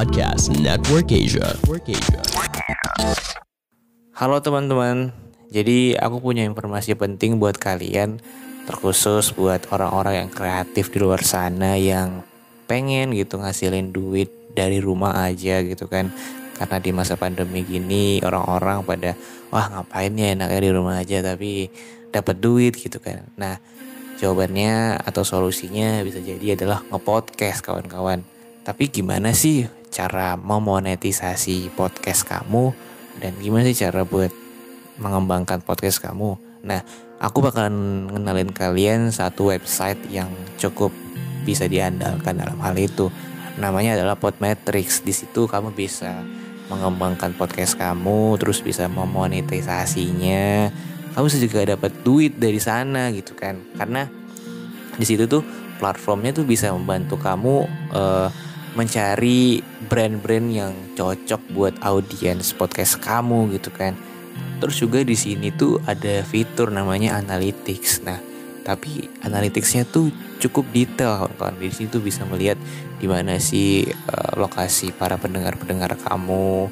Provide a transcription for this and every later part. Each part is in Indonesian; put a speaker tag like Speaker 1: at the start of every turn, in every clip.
Speaker 1: Podcast Network Asia.
Speaker 2: Halo teman-teman, jadi aku punya informasi penting buat kalian, terkhusus buat orang-orang yang kreatif di luar sana yang pengen gitu ngasilin duit dari rumah aja gitu kan. Karena di masa pandemi gini orang-orang pada wah ngapain ya enaknya di rumah aja tapi dapat duit gitu kan. Nah, jawabannya atau solusinya bisa jadi adalah ngepodcast kawan-kawan. Tapi gimana sih cara memonetisasi podcast kamu dan gimana sih cara buat mengembangkan podcast kamu? Nah, aku bakalan ngenalin kalian satu website yang cukup bisa diandalkan dalam hal itu. Namanya adalah Podmetrics. Di situ kamu bisa mengembangkan podcast kamu, terus bisa memonetisasinya. Kamu bisa juga dapat duit dari sana gitu kan. Karena di situ tuh platformnya tuh bisa membantu kamu uh, mencari brand-brand yang cocok buat audiens podcast kamu gitu kan. Terus juga di sini tuh ada fitur namanya analytics. Nah, tapi analyticsnya tuh cukup detail kawan-kawan. Di situ bisa melihat di mana sih uh, lokasi para pendengar-pendengar kamu.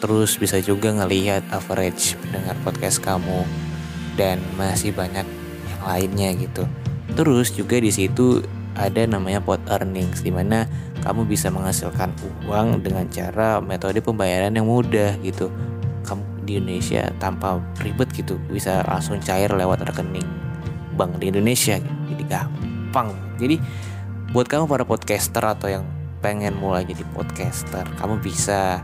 Speaker 2: Terus bisa juga ngelihat average pendengar podcast kamu dan masih banyak yang lainnya gitu. Terus juga di situ ada namanya pot earnings di mana kamu bisa menghasilkan uang dengan cara metode pembayaran yang mudah gitu. Kamu di Indonesia tanpa ribet gitu bisa langsung cair lewat rekening bank di Indonesia gitu. Jadi gampang. Jadi buat kamu para podcaster atau yang pengen mulai jadi podcaster, kamu bisa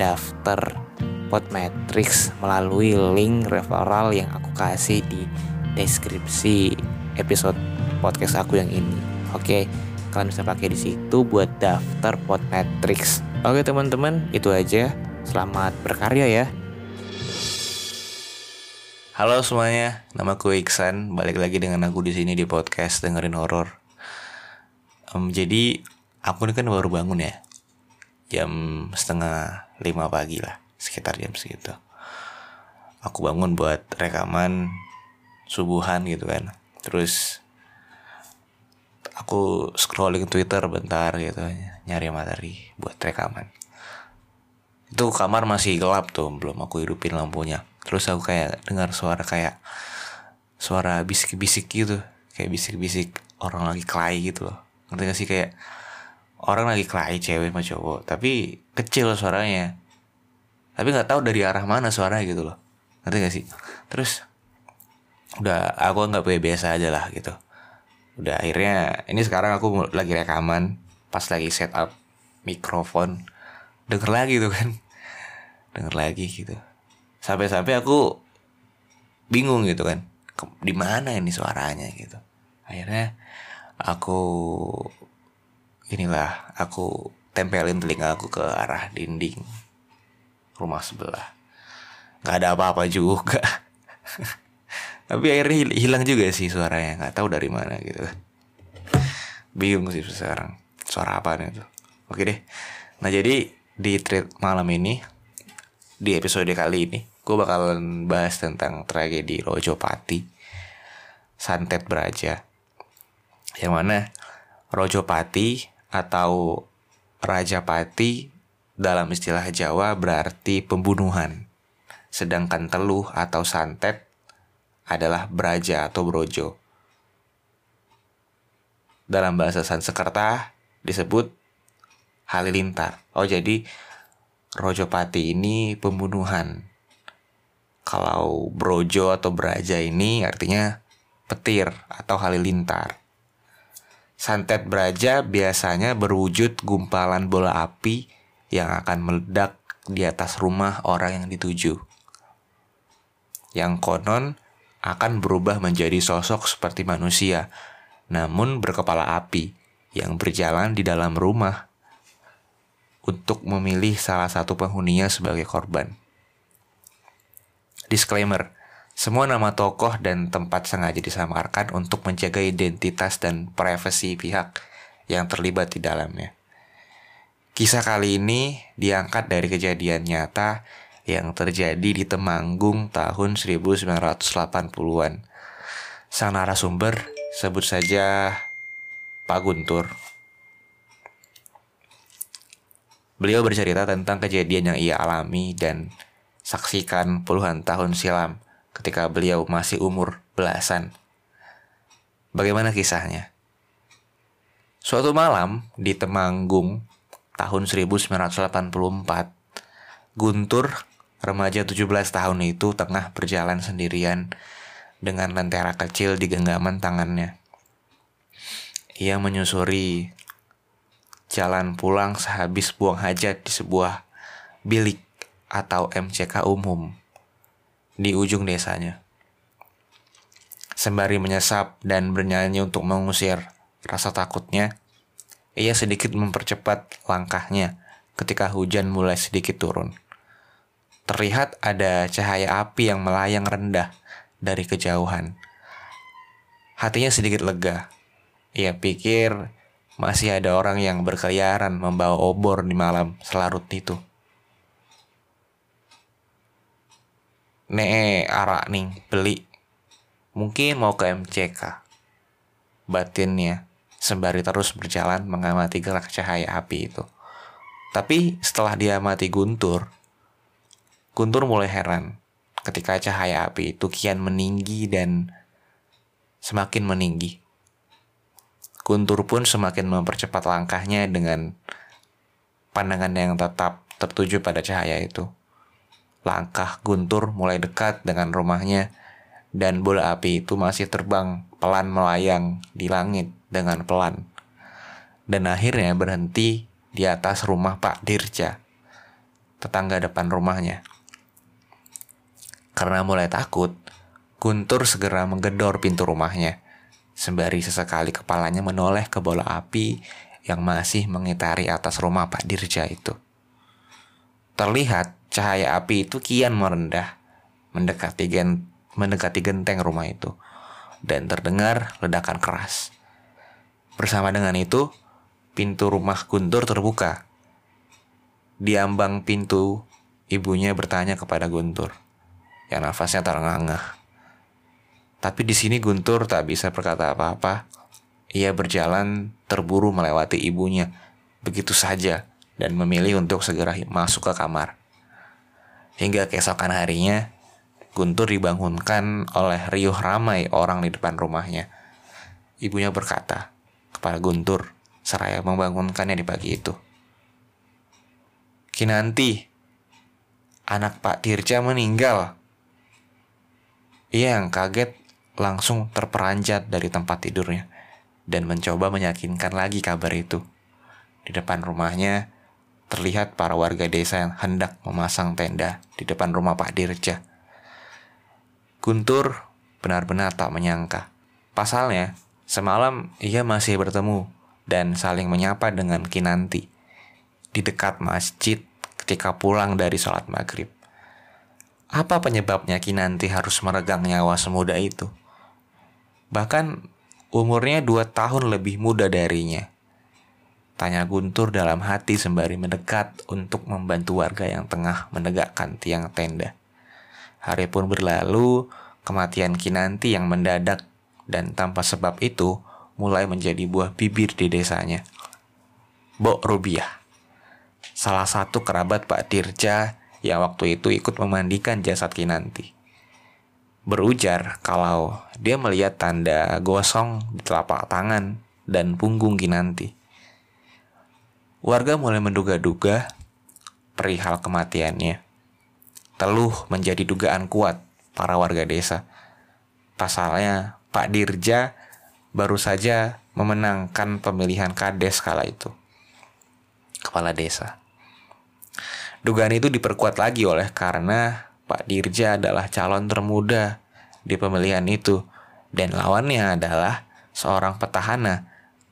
Speaker 2: daftar Podmetrics melalui link referral yang aku kasih di deskripsi episode podcast aku yang ini. Oke, kalian bisa pakai di situ buat daftar Podmetrics. Oke teman-teman, itu aja. Selamat berkarya ya. Halo semuanya, nama aku Iksan. Balik lagi dengan aku di sini di podcast dengerin horor. Um, jadi aku ini kan baru bangun ya, jam setengah lima pagi lah, sekitar jam segitu. Aku bangun buat rekaman subuhan gitu kan. Terus aku scrolling Twitter bentar gitu nyari materi buat rekaman. Itu kamar masih gelap tuh belum aku hidupin lampunya. Terus aku kayak dengar suara kayak suara bisik-bisik gitu kayak bisik-bisik orang lagi kelahi gitu loh. Ngerti gak sih? Kayak orang lagi kelahi cewek sama cowok tapi kecil suaranya. Tapi nggak tahu dari arah mana suaranya gitu loh. Ngerti gak sih? Terus udah aku nggak biasa aja lah gitu udah akhirnya ini sekarang aku lagi rekaman pas lagi setup mikrofon. Denger lagi tuh kan. Denger lagi gitu. Sampai-sampai aku bingung gitu kan. Di mana ini suaranya gitu. Akhirnya aku inilah aku tempelin telinga aku ke arah dinding rumah sebelah. Nggak ada apa-apa juga tapi akhirnya hilang juga sih suaranya nggak tahu dari mana gitu. Bingung sih sekarang suara apa nih tuh oke deh. Nah jadi di treat malam ini di episode kali ini gue bakalan bahas tentang tragedi Rojopati Santet Braja. Yang mana Rojopati atau Rajapati dalam istilah Jawa berarti pembunuhan. Sedangkan teluh atau santet adalah Braja atau Brojo. Dalam bahasa Sanskerta disebut Halilintar. Oh jadi Rojopati ini pembunuhan. Kalau Brojo atau Braja ini artinya petir atau halilintar. Santet Braja biasanya berwujud gumpalan bola api yang akan meledak di atas rumah orang yang dituju. Yang konon akan berubah menjadi sosok seperti manusia, namun berkepala api yang berjalan di dalam rumah untuk memilih salah satu penghuninya sebagai korban. Disclaimer, semua nama tokoh dan tempat sengaja disamarkan untuk menjaga identitas dan privasi pihak yang terlibat di dalamnya. Kisah kali ini diangkat dari kejadian nyata yang terjadi di Temanggung tahun 1980-an. Sang narasumber sebut saja Pak Guntur. Beliau bercerita tentang kejadian yang ia alami dan saksikan puluhan tahun silam ketika beliau masih umur belasan. Bagaimana kisahnya? Suatu malam di Temanggung tahun 1984, Guntur, remaja 17 tahun itu tengah berjalan sendirian dengan lentera kecil di genggaman tangannya. Ia menyusuri jalan pulang sehabis buang hajat di sebuah bilik atau MCK umum di ujung desanya. Sembari menyesap dan bernyanyi untuk mengusir rasa takutnya, ia sedikit mempercepat langkahnya ketika hujan mulai sedikit turun. Terlihat ada cahaya api yang melayang rendah dari kejauhan. Hatinya sedikit lega. Ia pikir masih ada orang yang berkeliaran membawa obor di malam selarut itu. Nee arak nih beli. Mungkin mau ke MCK. Batinnya sembari terus berjalan mengamati gerak cahaya api itu. Tapi setelah dia mati Guntur, Guntur mulai heran ketika cahaya api itu kian meninggi dan semakin meninggi. Guntur pun semakin mempercepat langkahnya dengan pandangan yang tetap tertuju pada cahaya itu. Langkah Guntur mulai dekat dengan rumahnya dan bola api itu masih terbang pelan melayang di langit dengan pelan. Dan akhirnya berhenti di atas rumah Pak Dirja, tetangga depan rumahnya. Karena mulai takut, Guntur segera menggedor pintu rumahnya, sembari sesekali kepalanya menoleh ke bola api yang masih mengitari atas rumah Pak Dirja itu. Terlihat Cahaya api itu kian merendah, mendekati, gen, mendekati genteng rumah itu, dan terdengar ledakan keras. Bersama dengan itu, pintu rumah Guntur terbuka. Di ambang pintu, ibunya bertanya kepada Guntur, yang nafasnya terengah-engah. Tapi di sini Guntur tak bisa berkata apa-apa. Ia berjalan terburu melewati ibunya begitu saja dan memilih untuk segera masuk ke kamar. Hingga keesokan harinya, Guntur dibangunkan oleh riuh ramai orang di depan rumahnya. Ibunya berkata kepada Guntur seraya membangunkannya di pagi itu. Kinanti, anak Pak Dirja meninggal. Ia yang kaget langsung terperanjat dari tempat tidurnya dan mencoba meyakinkan lagi kabar itu. Di depan rumahnya, terlihat para warga desa yang hendak memasang tenda di depan rumah Pak Dirja. Guntur benar-benar tak menyangka. Pasalnya, semalam ia masih bertemu dan saling menyapa dengan Kinanti di dekat masjid ketika pulang dari sholat maghrib. Apa penyebabnya Kinanti harus meregang nyawa semuda itu? Bahkan umurnya dua tahun lebih muda darinya. Tanya Guntur dalam hati sembari mendekat untuk membantu warga yang tengah menegakkan tiang tenda. Hari pun berlalu, kematian Kinanti yang mendadak dan tanpa sebab itu mulai menjadi buah bibir di desanya. Bok Rubiah, salah satu kerabat Pak Dirja yang waktu itu ikut memandikan jasad Kinanti. Berujar kalau dia melihat tanda gosong di telapak tangan dan punggung Kinanti. Warga mulai menduga-duga perihal kematiannya. Teluh menjadi dugaan kuat para warga desa. Pasalnya, Pak Dirja baru saja memenangkan pemilihan kades kala itu. Kepala desa. Dugaan itu diperkuat lagi oleh karena Pak Dirja adalah calon termuda di pemilihan itu dan lawannya adalah seorang petahana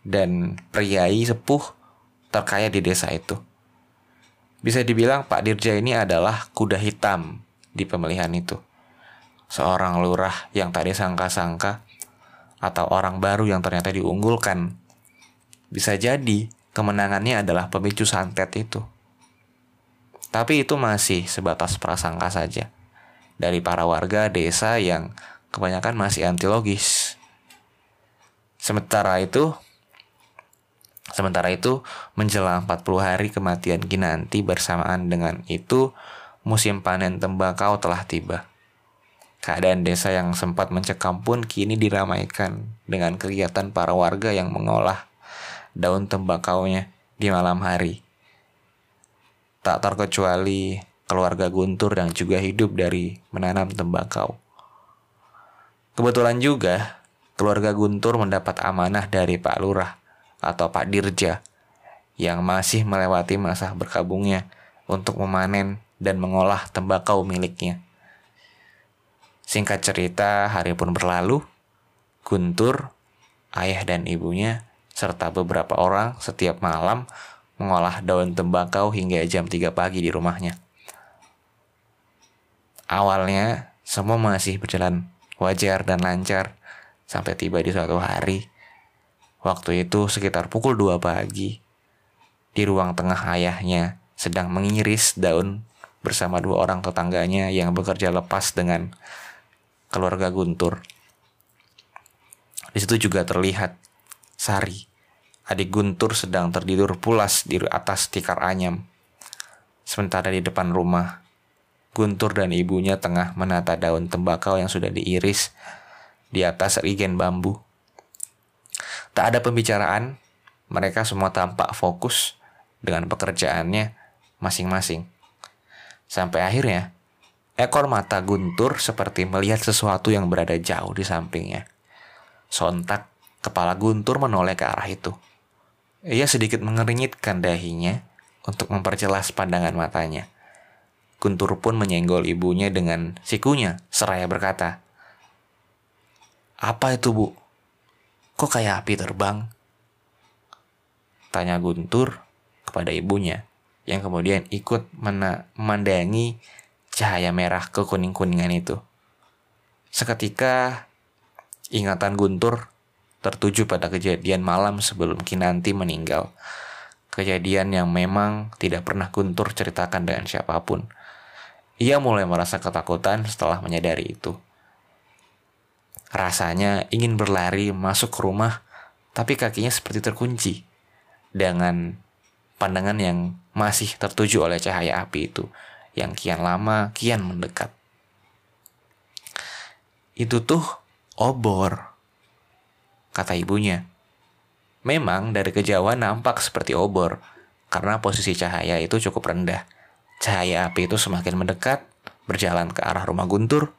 Speaker 2: dan priai sepuh terkaya di desa itu. Bisa dibilang Pak Dirja ini adalah kuda hitam di pemilihan itu. Seorang lurah yang tadi sangka-sangka atau orang baru yang ternyata diunggulkan. Bisa jadi kemenangannya adalah pemicu santet itu. Tapi itu masih sebatas prasangka saja dari para warga desa yang kebanyakan masih anti logis. Sementara itu, Sementara itu, menjelang 40 hari kematian Kinanti bersamaan dengan itu, musim panen tembakau telah tiba. Keadaan desa yang sempat mencekam pun kini diramaikan dengan kegiatan para warga yang mengolah daun tembakaunya di malam hari. Tak terkecuali keluarga Guntur yang juga hidup dari menanam tembakau. Kebetulan juga keluarga Guntur mendapat amanah dari Pak Lurah atau Pak Dirja yang masih melewati masa berkabungnya untuk memanen dan mengolah tembakau miliknya. Singkat cerita, hari pun berlalu. Guntur, ayah dan ibunya, serta beberapa orang setiap malam mengolah daun tembakau hingga jam 3 pagi di rumahnya. Awalnya, semua masih berjalan wajar dan lancar sampai tiba di suatu hari. Waktu itu sekitar pukul 2 pagi, di ruang tengah ayahnya sedang mengiris daun bersama dua orang tetangganya yang bekerja lepas dengan keluarga Guntur. Di situ juga terlihat Sari, adik Guntur sedang tertidur pulas di atas tikar anyam. Sementara di depan rumah, Guntur dan ibunya tengah menata daun tembakau yang sudah diiris di atas rigen bambu. Tak ada pembicaraan, mereka semua tampak fokus dengan pekerjaannya masing-masing. Sampai akhirnya, ekor mata Guntur seperti melihat sesuatu yang berada jauh di sampingnya. Sontak, kepala Guntur menoleh ke arah itu. Ia sedikit mengernyitkan dahinya untuk memperjelas pandangan matanya. Guntur pun menyenggol ibunya dengan sikunya, seraya berkata, Apa itu bu? Kok kayak api terbang? Tanya Guntur kepada ibunya, yang kemudian ikut memandangi cahaya merah kekuning-kuningan itu. Seketika, ingatan Guntur tertuju pada kejadian malam sebelum Kinanti meninggal. Kejadian yang memang tidak pernah Guntur ceritakan dengan siapa pun. Ia mulai merasa ketakutan setelah menyadari itu. Rasanya ingin berlari masuk ke rumah, tapi kakinya seperti terkunci dengan pandangan yang masih tertuju oleh cahaya api itu, yang kian lama kian mendekat. Itu tuh obor, kata ibunya. Memang dari kejauhan nampak seperti obor, karena posisi cahaya itu cukup rendah. Cahaya api itu semakin mendekat, berjalan ke arah rumah Guntur,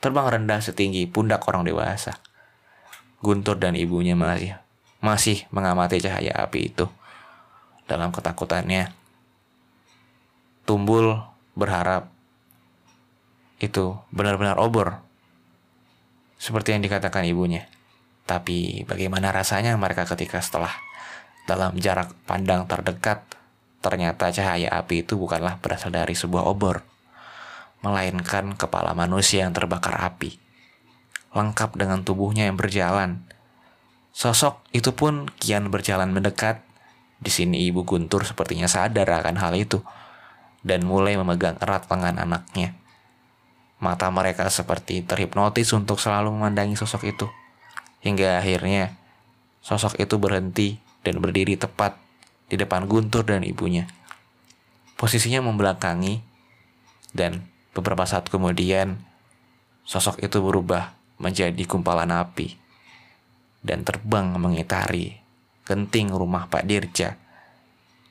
Speaker 2: terbang rendah setinggi pundak orang dewasa. Guntur dan ibunya masih masih mengamati cahaya api itu. Dalam ketakutannya, Tumbul berharap itu benar-benar obor. Seperti yang dikatakan ibunya. Tapi bagaimana rasanya mereka ketika setelah dalam jarak pandang terdekat Ternyata cahaya api itu bukanlah berasal dari sebuah obor, melainkan kepala manusia yang terbakar api, lengkap dengan tubuhnya yang berjalan. Sosok itu pun kian berjalan mendekat. Di sini ibu Guntur sepertinya sadar akan hal itu dan mulai memegang erat lengan anaknya. Mata mereka seperti terhipnotis untuk selalu memandangi sosok itu. Hingga akhirnya sosok itu berhenti dan berdiri tepat di depan Guntur dan ibunya. Posisinya membelakangi dan beberapa saat kemudian sosok itu berubah menjadi kumpalan api dan terbang mengitari genting rumah Pak Dirja.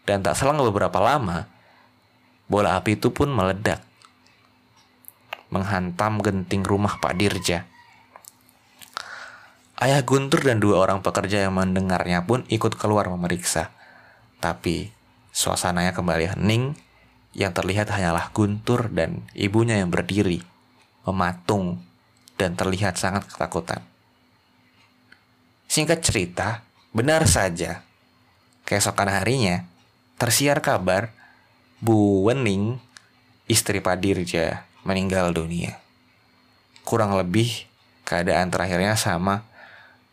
Speaker 2: Dan tak selang beberapa lama, bola api itu pun meledak menghantam genting rumah Pak Dirja. Ayah Guntur dan dua orang pekerja yang mendengarnya pun ikut keluar memeriksa. Tapi suasananya kembali hening, yang terlihat hanyalah Guntur dan ibunya yang berdiri, mematung, dan terlihat sangat ketakutan. Singkat cerita, benar saja, keesokan harinya, tersiar kabar Bu Wening, istri Pak Dirja, meninggal dunia. Kurang lebih, keadaan terakhirnya sama,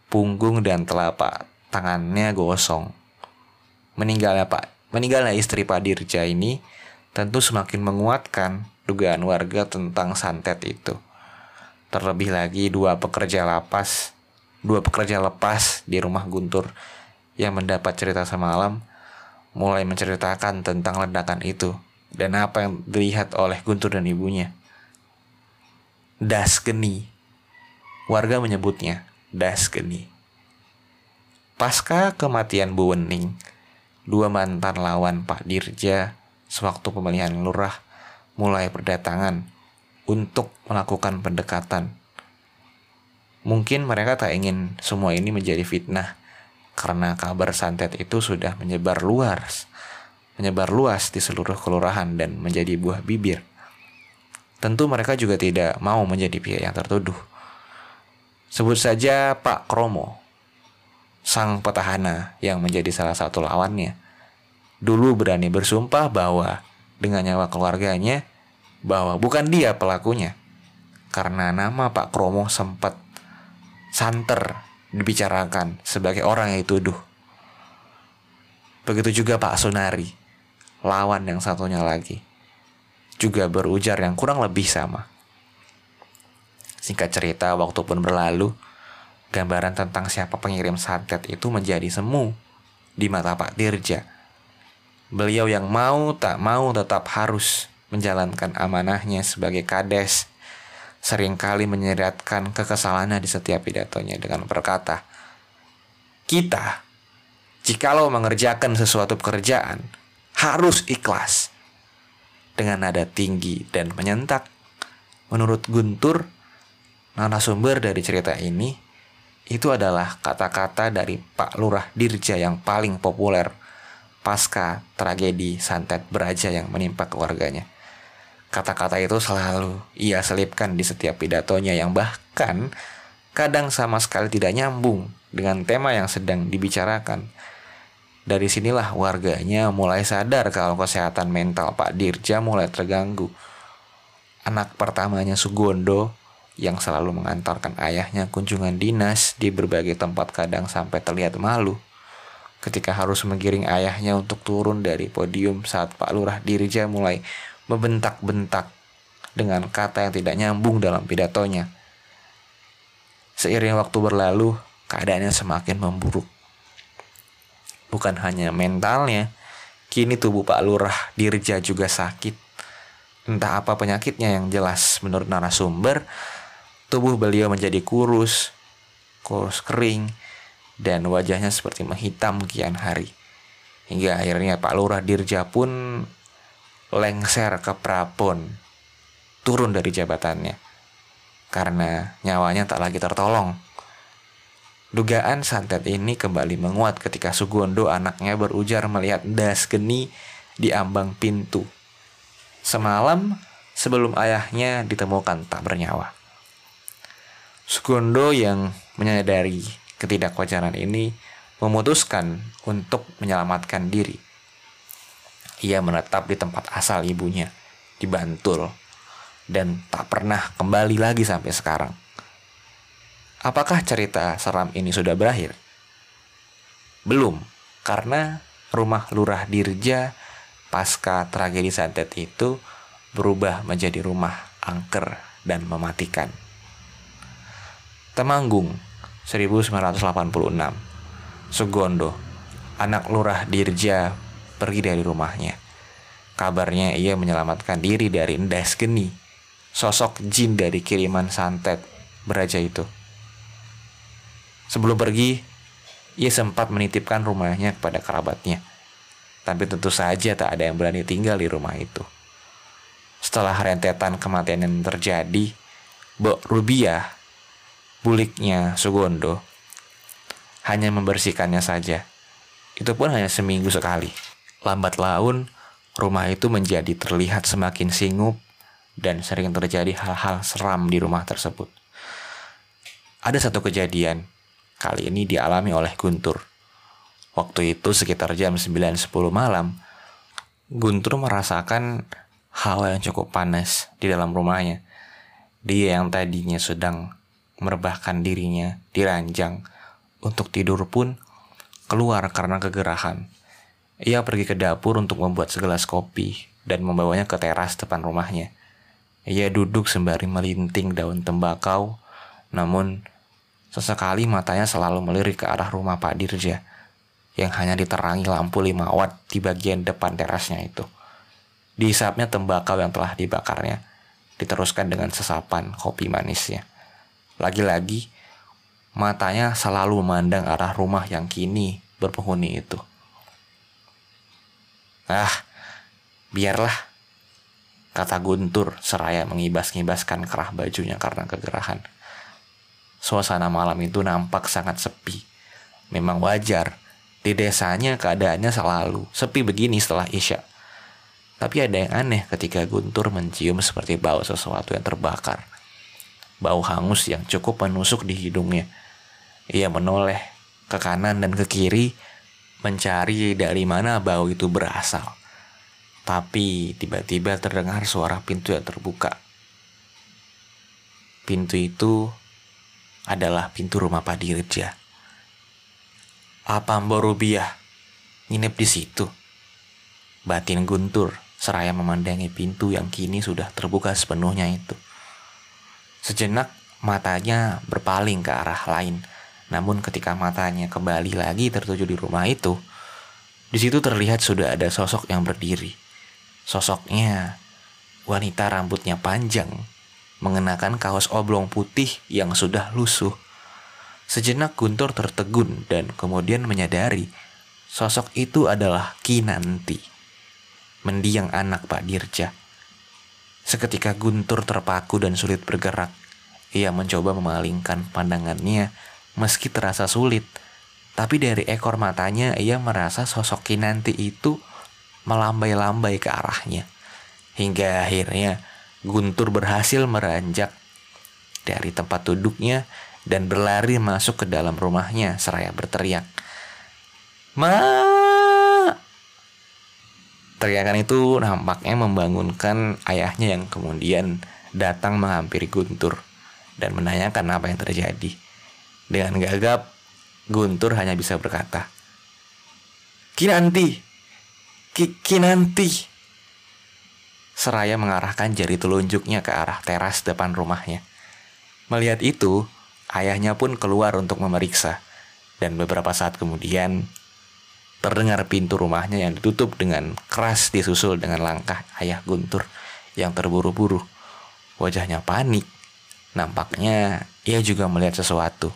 Speaker 2: punggung dan telapak tangannya gosong meninggalnya Pak meninggalnya istri Pak Dirja ini tentu semakin menguatkan dugaan warga tentang santet itu. Terlebih lagi dua pekerja lapas, dua pekerja lepas di rumah Guntur yang mendapat cerita semalam mulai menceritakan tentang ledakan itu dan apa yang dilihat oleh Guntur dan ibunya. Das geni. Warga menyebutnya das geni. Pasca kematian Bu Wening, dua mantan lawan Pak Dirja sewaktu pemilihan lurah mulai berdatangan untuk melakukan pendekatan. Mungkin mereka tak ingin semua ini menjadi fitnah karena kabar santet itu sudah menyebar luas, menyebar luas di seluruh kelurahan dan menjadi buah bibir. Tentu mereka juga tidak mau menjadi pihak yang tertuduh. Sebut saja Pak Kromo, sang petahana yang menjadi salah satu lawannya. Dulu berani bersumpah bahwa dengan nyawa keluarganya, bahwa bukan dia pelakunya. Karena nama Pak Kromo sempat santer dibicarakan sebagai orang yang dituduh. Begitu juga Pak Sunari, lawan yang satunya lagi juga berujar yang kurang lebih sama. Singkat cerita, waktu pun berlalu, gambaran tentang siapa pengirim santet itu menjadi semu di mata Pak Dirja. Beliau yang mau tak mau tetap harus menjalankan amanahnya sebagai kades, sering kali menyeratkan kekesalannya di setiap pidatonya dengan berkata, Kita, jikalau mengerjakan sesuatu pekerjaan, harus ikhlas dengan nada tinggi dan menyentak. Menurut Guntur, narasumber dari cerita ini itu adalah kata-kata dari Pak Lurah Dirja yang paling populer pasca tragedi santet beraja yang menimpa keluarganya. Kata-kata itu selalu ia selipkan di setiap pidatonya yang bahkan kadang sama sekali tidak nyambung dengan tema yang sedang dibicarakan. Dari sinilah warganya mulai sadar kalau kesehatan mental Pak Dirja mulai terganggu. Anak pertamanya Sugondo yang selalu mengantarkan ayahnya kunjungan dinas di berbagai tempat kadang sampai terlihat malu ketika harus menggiring ayahnya untuk turun dari podium saat Pak Lurah Dirja mulai membentak-bentak dengan kata yang tidak nyambung dalam pidatonya. Seiring waktu berlalu, keadaannya semakin memburuk bukan hanya mentalnya, kini tubuh Pak Lurah Dirja juga sakit. Entah apa penyakitnya yang jelas menurut narasumber, tubuh beliau menjadi kurus, kurus kering, dan wajahnya seperti menghitam kian hari. Hingga akhirnya Pak Lurah Dirja pun lengser ke prapon, turun dari jabatannya. Karena nyawanya tak lagi tertolong. Dugaan santet ini kembali menguat ketika Sugondo anaknya berujar melihat Das Geni di ambang pintu. Semalam sebelum ayahnya ditemukan tak bernyawa. Sugondo yang menyadari ketidakwajaran ini memutuskan untuk menyelamatkan diri. Ia menetap di tempat asal ibunya, di Bantul, dan tak pernah kembali lagi sampai sekarang. Apakah cerita seram ini sudah berakhir? Belum, karena rumah lurah Dirja pasca tragedi santet itu berubah menjadi rumah angker dan mematikan. Temanggung 1986 Sugondo anak lurah Dirja pergi dari rumahnya. Kabarnya ia menyelamatkan diri dari Endas Geni, sosok jin dari kiriman santet beraja itu. Sebelum pergi, ia sempat menitipkan rumahnya kepada kerabatnya. Tapi tentu saja tak ada yang berani tinggal di rumah itu. Setelah rentetan kematian yang terjadi, Bok Rubiah, buliknya Sugondo, hanya membersihkannya saja. Itu pun hanya seminggu sekali. Lambat laun, rumah itu menjadi terlihat semakin singup dan sering terjadi hal-hal seram di rumah tersebut. Ada satu kejadian kali ini dialami oleh Guntur. Waktu itu sekitar jam 9.10 malam, Guntur merasakan hawa yang cukup panas di dalam rumahnya. Dia yang tadinya sedang merebahkan dirinya di ranjang untuk tidur pun keluar karena kegerahan. Ia pergi ke dapur untuk membuat segelas kopi dan membawanya ke teras depan rumahnya. Ia duduk sembari melinting daun tembakau, namun Sesekali matanya selalu melirik ke arah rumah Pak Dirja. yang hanya diterangi lampu 5 watt di bagian depan terasnya itu. Dihisapnya tembakau yang telah dibakarnya, diteruskan dengan sesapan kopi manisnya. Lagi-lagi, matanya selalu memandang arah rumah yang kini berpenghuni itu. Ah, biarlah, kata Guntur seraya mengibas-ngibaskan kerah bajunya karena kegerahan. Suasana malam itu nampak sangat sepi. Memang wajar, di desanya keadaannya selalu sepi begini setelah Isya. Tapi ada yang aneh ketika Guntur mencium seperti bau sesuatu yang terbakar. Bau hangus yang cukup menusuk di hidungnya. Ia menoleh ke kanan dan ke kiri mencari dari mana bau itu berasal. Tapi tiba-tiba terdengar suara pintu yang terbuka. Pintu itu adalah pintu rumah Pak Dirja. Apa Mbak Rubiah nginep di situ? Batin Guntur seraya memandangi pintu yang kini sudah terbuka sepenuhnya itu. Sejenak matanya berpaling ke arah lain, namun ketika matanya kembali lagi tertuju di rumah itu, di situ terlihat sudah ada sosok yang berdiri. Sosoknya wanita rambutnya panjang, mengenakan kaos oblong putih yang sudah lusuh. Sejenak Guntur tertegun dan kemudian menyadari sosok itu adalah Kinanti mendiang anak Pak Dirja. Seketika Guntur terpaku dan sulit bergerak. Ia mencoba memalingkan pandangannya meski terasa sulit. Tapi dari ekor matanya ia merasa sosok Kinanti itu melambai-lambai ke arahnya. Hingga akhirnya Guntur berhasil meranjak dari tempat duduknya dan berlari masuk ke dalam rumahnya seraya berteriak. Ma! Teriakan itu nampaknya membangunkan ayahnya yang kemudian datang menghampiri Guntur dan menanyakan apa yang terjadi. Dengan gagap, Guntur hanya bisa berkata, Kinanti, Ki Kinanti. Seraya mengarahkan jari telunjuknya ke arah teras depan rumahnya. Melihat itu, ayahnya pun keluar untuk memeriksa. Dan beberapa saat kemudian, Terdengar pintu rumahnya yang ditutup dengan keras disusul dengan langkah ayah Guntur yang terburu-buru. Wajahnya panik. Nampaknya ia juga melihat sesuatu.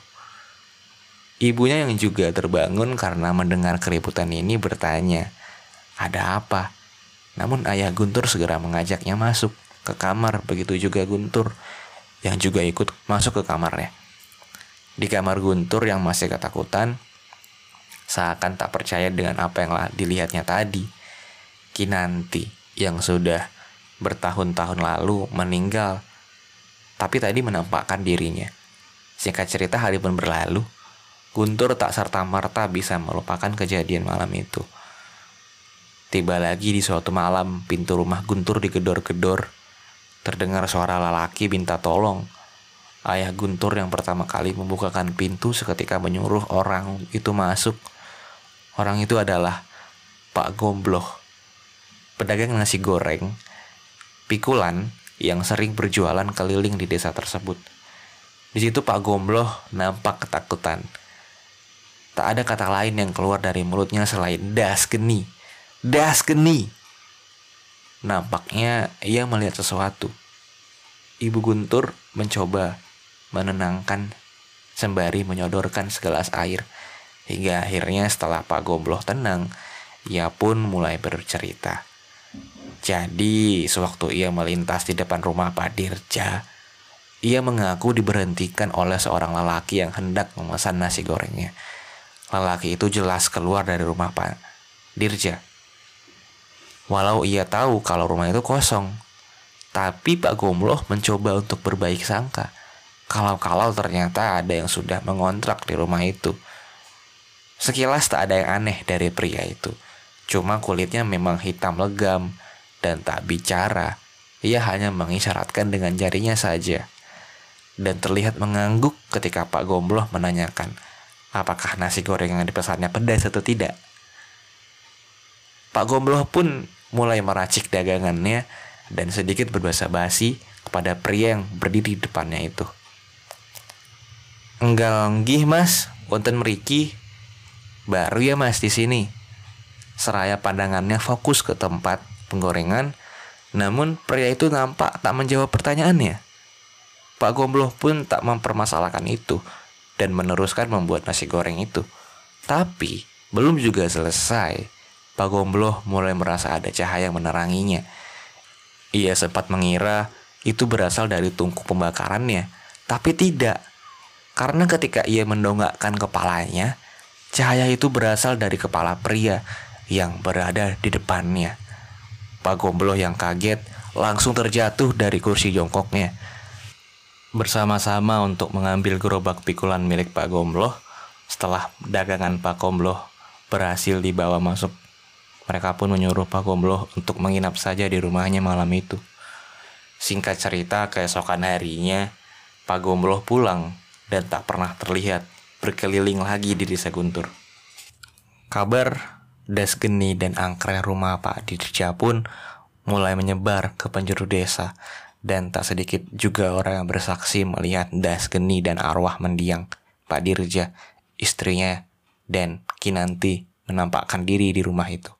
Speaker 2: Ibunya yang juga terbangun karena mendengar keributan ini bertanya, "Ada apa?" Namun ayah Guntur segera mengajaknya masuk ke kamar, begitu juga Guntur yang juga ikut masuk ke kamarnya. Di kamar Guntur yang masih ketakutan, seakan tak percaya dengan apa yang dilihatnya tadi. Kinanti yang sudah bertahun-tahun lalu meninggal, tapi tadi menampakkan dirinya. Singkat cerita hari pun berlalu, Guntur tak serta-merta bisa melupakan kejadian malam itu. Tiba lagi di suatu malam, pintu rumah Guntur digedor-gedor. Terdengar suara lelaki minta tolong. Ayah Guntur yang pertama kali membukakan pintu seketika menyuruh orang itu masuk. Orang itu adalah Pak Gombloh, pedagang nasi goreng, pikulan yang sering berjualan keliling di desa tersebut. Di situ Pak Gombloh nampak ketakutan. Tak ada kata lain yang keluar dari mulutnya selain das geni. Das geni. Nampaknya ia melihat sesuatu. Ibu Guntur mencoba menenangkan sembari menyodorkan segelas air Hingga akhirnya setelah Pak Gombloh tenang, ia pun mulai bercerita. Jadi, sewaktu ia melintas di depan rumah Pak Dirja, ia mengaku diberhentikan oleh seorang lelaki yang hendak memesan nasi gorengnya. Lelaki itu jelas keluar dari rumah Pak Dirja. Walau ia tahu kalau rumah itu kosong, tapi Pak Gombloh mencoba untuk berbaik sangka. Kalau-kalau ternyata ada yang sudah mengontrak di rumah itu. Sekilas tak ada yang aneh dari pria itu. Cuma kulitnya memang hitam legam dan tak bicara. Ia hanya mengisyaratkan dengan jarinya saja. Dan terlihat mengangguk ketika Pak Gombloh menanyakan apakah nasi goreng yang dipesannya pedas atau tidak. Pak Gombloh pun mulai meracik dagangannya dan sedikit berbahasa basi kepada pria yang berdiri di depannya itu. Enggak nggih mas, wonten meriki Baru ya mas di sini. Seraya pandangannya fokus ke tempat penggorengan, namun pria itu nampak tak menjawab pertanyaannya. Pak Gombloh pun tak mempermasalahkan itu dan meneruskan membuat nasi goreng itu. Tapi belum juga selesai, Pak Gombloh mulai merasa ada cahaya yang meneranginya. Ia sempat mengira itu berasal dari tungku pembakarannya, tapi tidak. Karena ketika ia mendongakkan kepalanya, cahaya itu berasal dari kepala pria yang berada di depannya. Pak Gombloh yang kaget langsung terjatuh dari kursi jongkoknya. Bersama-sama untuk mengambil gerobak pikulan milik Pak Gombloh, setelah dagangan Pak Gombloh berhasil dibawa masuk, mereka pun menyuruh Pak Gombloh untuk menginap saja di rumahnya malam itu. Singkat cerita, keesokan harinya, Pak Gombloh pulang dan tak pernah terlihat berkeliling lagi di desa Guntur. Kabar das geni dan angker rumah Pak Dirja pun mulai menyebar ke penjuru desa dan tak sedikit juga orang yang bersaksi melihat das geni dan arwah mendiang Pak Dirja, istrinya, dan Kinanti menampakkan diri di rumah itu.